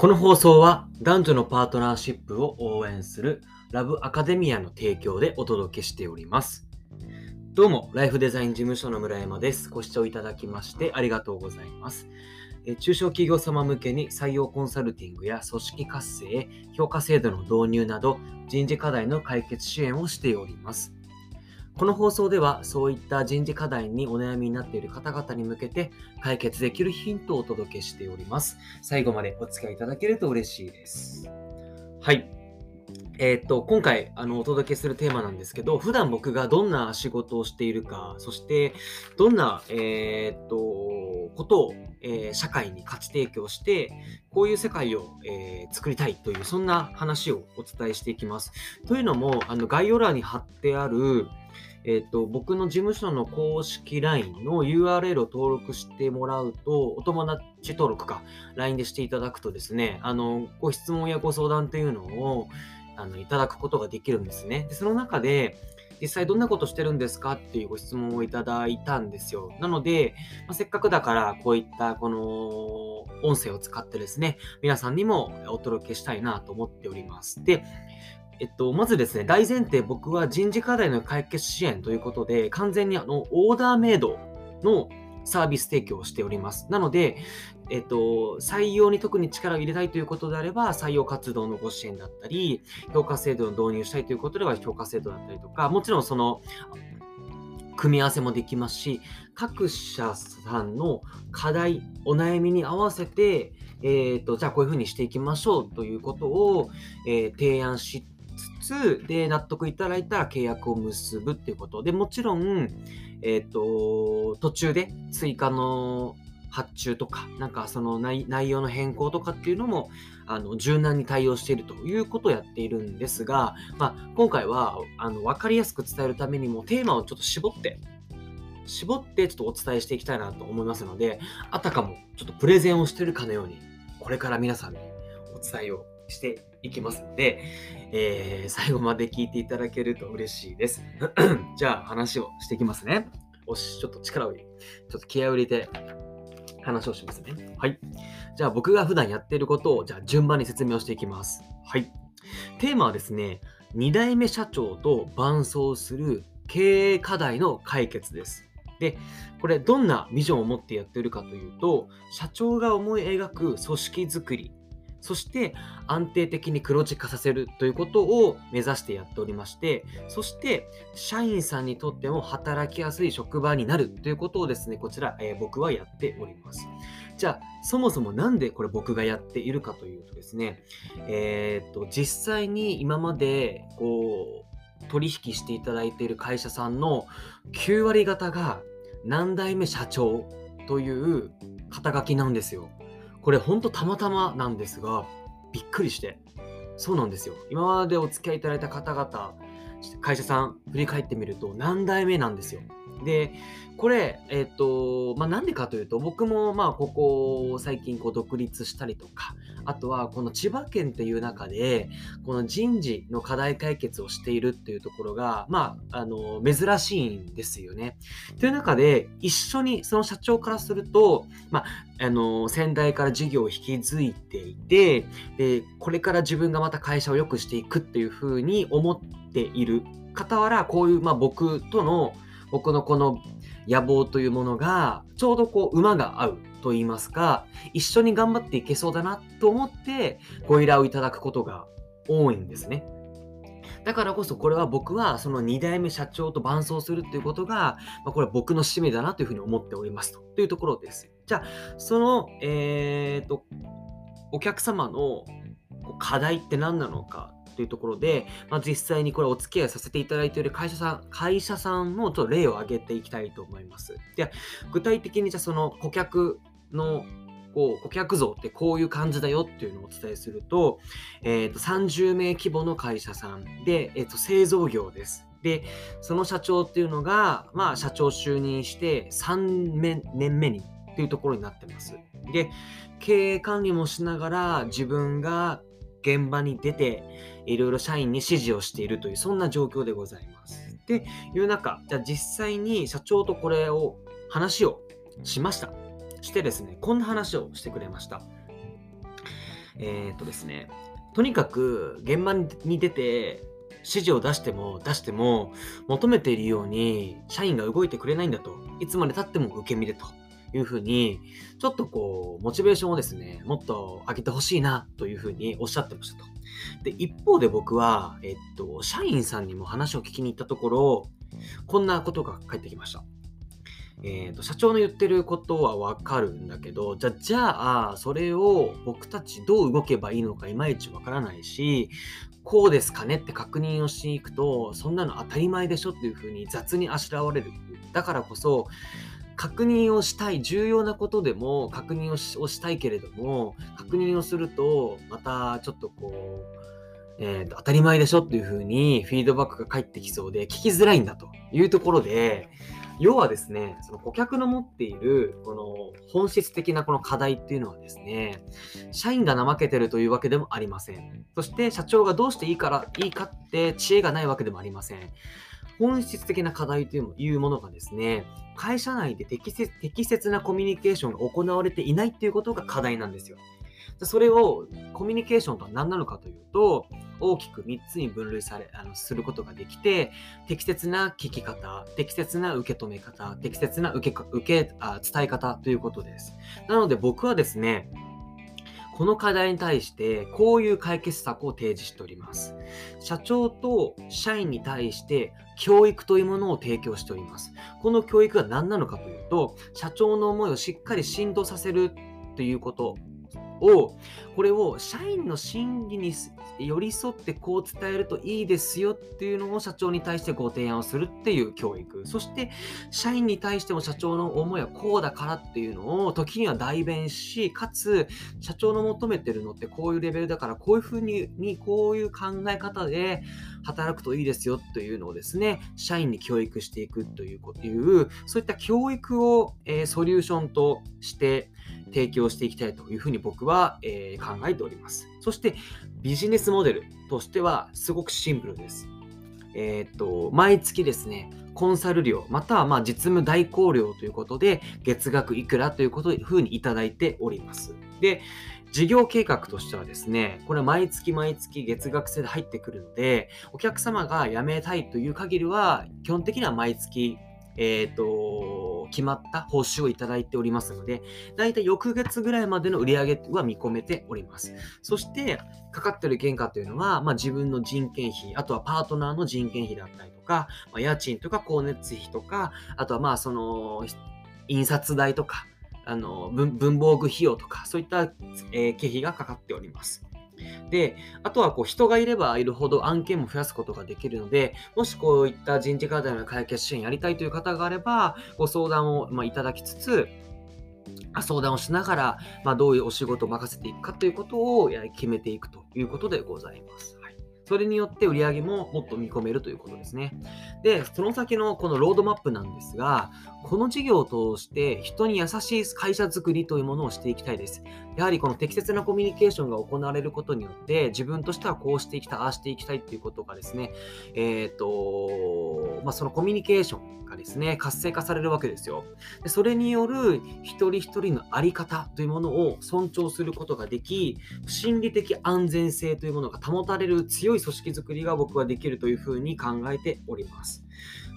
この放送は男女のパートナーシップを応援するラブアカデミアの提供でお届けしております。どうも、ライフデザイン事務所の村山です。ご視聴いただきましてありがとうございます。え中小企業様向けに採用コンサルティングや組織活性、評価制度の導入など人事課題の解決支援をしております。この放送ではそういった人事課題にお悩みになっている方々に向けて解決できるヒントをお届けしております。最後までお付き合いいただけると嬉しいです。はい。えー、っと、今回あのお届けするテーマなんですけど、普段僕がどんな仕事をしているか、そしてどんな、えー、っと、ことを、えー、社会に価値提供して、こういう世界を、え作りたいという、そんな話をお伝えしていきます。というのも、あの概要欄に貼ってある、えっ、ー、と、僕の事務所の公式 LINE の URL を登録してもらうと、お友達登録か、LINE でしていただくとですね、あの、ご質問やご相談というのを、あの、いただくことができるんですね。で、その中で、実際どんなことしてるんですかっていうご質問をいただいたんですよ。なので、まあ、せっかくだからこういったこの音声を使ってですね、皆さんにもお届けしたいなと思っております。で、えっと、まずですね、大前提僕は人事課題の解決支援ということで、完全にあの、オーダーメイドのサービス提供をしております。なので、えっと、採用に特に力を入れたいということであれば、採用活動のご支援だったり、評価制度を導入したいということでは評価制度だったりとか、もちろんその、組み合わせもできますし、各社さんの課題、お悩みに合わせて、えーと、じゃあこういうふうにしていきましょうということを、えー、提案しつ、で、納得いただいたら契約を結ぶっていうこと。で、もちろん、え、ー、と、途中で追加の発注とか、なんかその内容の変更とかっていうのも、あの、柔軟に対応しているということをやっているんですが、まあ、今回は、あの、わかりやすく伝えるためにも、テーマをちょっと絞って、絞ってちょっとお伝えしていきたいなと思いますので、あたかもちょっとプレゼンをしてるかのように、これから皆さんにお伝えをしていきますので、えー、最後まで聞いていただけると嬉しいです。じゃあ話をしていきますね。おし、ちょっと力を入れ、ちょっと気合を入れて話をしますね。はい。じゃあ僕が普段やっていることを、じゃあ順番に説明をしていきます。はい。テーマはですね、2代目社長と伴走する経営課題の解決です。で、これどんなビジョンを持ってやってるかというと、社長が思い描く組織づくり、そして安定的に黒字化させるということを目指してやっておりまして、そして社員さんにとっても働きやすい職場になるということをですね、こちら、えー、僕はやっております。じゃあ、そもそもなんでこれ僕がやっているかというとですね、えー、っと、実際に今までこう、取引していただいている会社さんの9割方が何代目社長という肩書きなんですよ。これほんとたまたまなんですが、びっくりして。そうなんですよ。今までお付き合いいただいた方々、会社さん振り返ってみると何代目なんですよ。で、これ、え、ー、と、まあ、なんでかというと、僕も、まあ、ここ、最近、こう、独立したりとか、あとは、この千葉県っていう中で、この人事の課題解決をしているっていうところが、まあ、あの、珍しいんですよね。という中で、一緒に、その社長からすると、まあ、あの、先代から事業を引き継いでいて、で、これから自分がまた会社を良くしていくっていうふうに思ってている傍ら、こういう、まあ、僕との、僕のこの野望というものが、ちょうどこう、馬が合うと言いますか、一緒に頑張っていけそうだなと思って、ご依頼をいただくことが多いんですね。だからこそこれは僕はその2代目社長と伴走するっていうことが、まあ、これは僕の使命だなというふうに思っておりますとというところです。じゃあ、その、えっ、と、お客様の課題って何なのかというところで、まあ、実際にこれお付き合いさせていただいている会社さん、会社さんのちょっと例を挙げていきたいと思います。で、具体的にじゃあその顧客のこう顧客像ってこういう感じだよっていうのをお伝えすると、えー、と30名規模の会社さんで、えー、と製造業です。で、その社長っていうのが、まあ、社長就任して3年目にっていうところになってます。で、経営管理もしながら自分が現場に出て、いろいろ社員に指示をしているという、そんな状況でございます。で、いう中、じゃあ実際に社長とこれを話をしました。してですね、こんな話をしてくれました。えっ、とですね、とにかく現場に出て指示を出しても出しても求めているように社員が動いてくれないんだと。いつまで経っても受け身でというふうに、ちょっとこう、モチベーションをですね、もっと上げてほしいなというふうにおっしゃってましたと。で、一方で僕は、えっと、社員さんにも話を聞きに行ったところ、こんなことが返ってきました。えーと、社長の言ってることはわかるんだけどじゃじゃあそれを僕たちどう動けばいいのかいまいちわからないしこうですかねって確認をしに行くとそんなの当たり前でしょっていうふうに雑にあしらわれるだからこそ確認をしたい重要なことでも確認をしたいけれども確認をするとまたちょっとこうえーと、当たり前でしょっていうふうにフィードバックが返ってきそうで聞きづらいんだというところで要はですね、その顧客の持っているこの本質的なこの課題っていうのはですね、社員が怠けてるというわけでもありません。そして社長がどうしていいからいいかって知恵がないわけでもありません。本質的な課題というものがですね、会社内で適切適切なコミュニケーションが行われていないっていうことが課題なんですよ。それをコミュニケーションとは何なのかというと、大きく3つに分類されあのすることができて適切な聞き方適切な受け止め方適切な受け受けあ伝え方ということですなので僕はですねこの課題に対してこういう解決策を提示しております。社長と社員に対して教育というものを提供しております。この教育が何なのかというと社長の思いをしっかり浸透させるということ。をこれを社員の心理に寄り添ってこう伝えるといいですよっていうのを社長に対してご提案をするっていう教育。そして社員に対しても社長の思いはこうだからっていうのを時には代弁しかつ社長の求めてるのってこういうレベルだからこういうふうにこういう考え方で働くといいですよというのをですね社員に教育していくというこうそういった教育を、えー、ソリューションとして提供していきたいというふうに僕は、えー、考えております。そしてビジネスモデルとしてはすごくシンプルです。えー、っと、毎月ですね、コンサル料、またはま実務代行料ということで、月額いくらということふうにいただいております。で、事業計画としてはですね、これ毎月毎月月額制で入ってくるので、お客様が辞めたいという限りは、基本的には毎月えっ、ー、と、決まった報酬をいただいておりますので、だいたい翌月ぐらいまでの売り上げは見込めております。そして、かかってる原価というのは、まあ、自分の人件費、あとはパートナーの人件費だったりとか、まあ、家賃とか光熱費とか、あとはまあ、その、印刷代とか、あの文房具費用とか、そういった、えー、経費がかかっております。で、あとはこう人がいればいるほど案件も増やすことができるので、もしこういった人事課題の解決支援やりたいという方があれば、ご相談をまいただきつつ、相談をしながら、まあ、どういうお仕事を任せていくかということを決めていくということでございます。それによって売り上げももっと見込めるということですね。で、その先のこのロードマップなんですが、この事業を通して人に優しい会社づくりというものをしていきたいです。やはりこの適切なコミュニケーションが行われることによって、自分としてはこうしていきたい、ああしていきたいということがですね、えっ、ー、と、まあ、そのコミュニケーションがですね、活性化されるわけですよ。でそれによる一人一人の在り方というものを尊重することができ、心理的安全性というものが保たれる強い組織づくりが僕はできるというふうに考えております。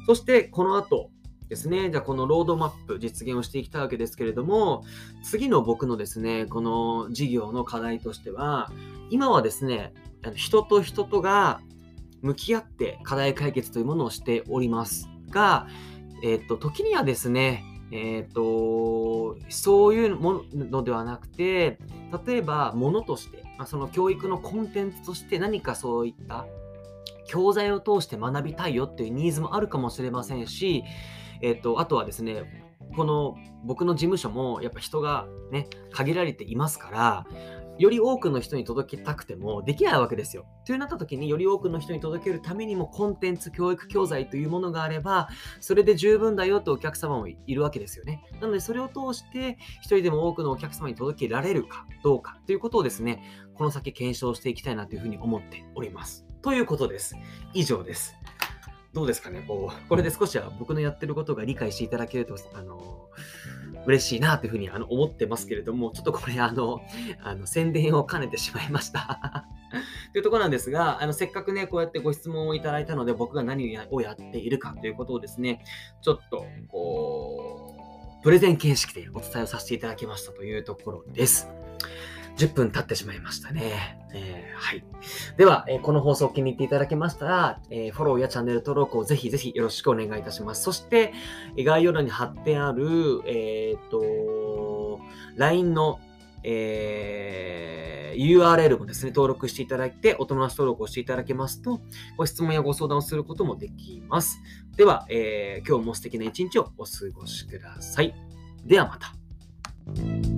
そしてこの後、ですね。じゃあ、このロードマップ実現をしていきたいわけですけれども、次の僕のですね、この事業の課題としては、今はですね、人と人とが向き合って課題解決というものをしておりますが、えっ、と、時にはですね、え、ー、と、そういうものではなくて、例えば、ものとして、まあ、その教育のコンテンツとして何かそういった教材を通して学びたいよっていうニーズもあるかもしれませんし、えっ、ー、と、あとはですね、この僕の事務所もやっぱ人がね、限られていますから、より多くの人に届けたくてもできないわけですよ。というなった時により多くの人に届けるためにもコンテンツ、教育教材というものがあれば、それで十分だよとお客様もいるわけですよね。なのでそれを通して一人でも多くのお客様に届けられるかどうかということをですね、この先検証していきたいなというふうに思っております。ということです。以上です。どうですかねこう、これで少しは僕のやってることが理解していただけると、あの、嬉しいなというふうにあの思ってますけれども、ちょっとこれあの、あの宣伝を兼ねてしまいました というところなんですが、あのせっかくね、こうやってご質問をいただいたので、僕が何をやっているかということをですね、ちょっと、こう、プレゼン形式でお伝えをさせていただきましたというところです。10分経ってしまいましたね。えー、はい。では、えー、この放送を気に入っていただけましたら、えー、フォローやチャンネル登録をぜひぜひよろしくお願いいたします。そして、概要欄に貼ってある、えっ、と、LINE の、え URL もですね、登録していただいて、お友達登録をしていただけますと、ご質問やご相談をすることもできます。では、え今日も素敵な一日をお過ごしください。ではまた。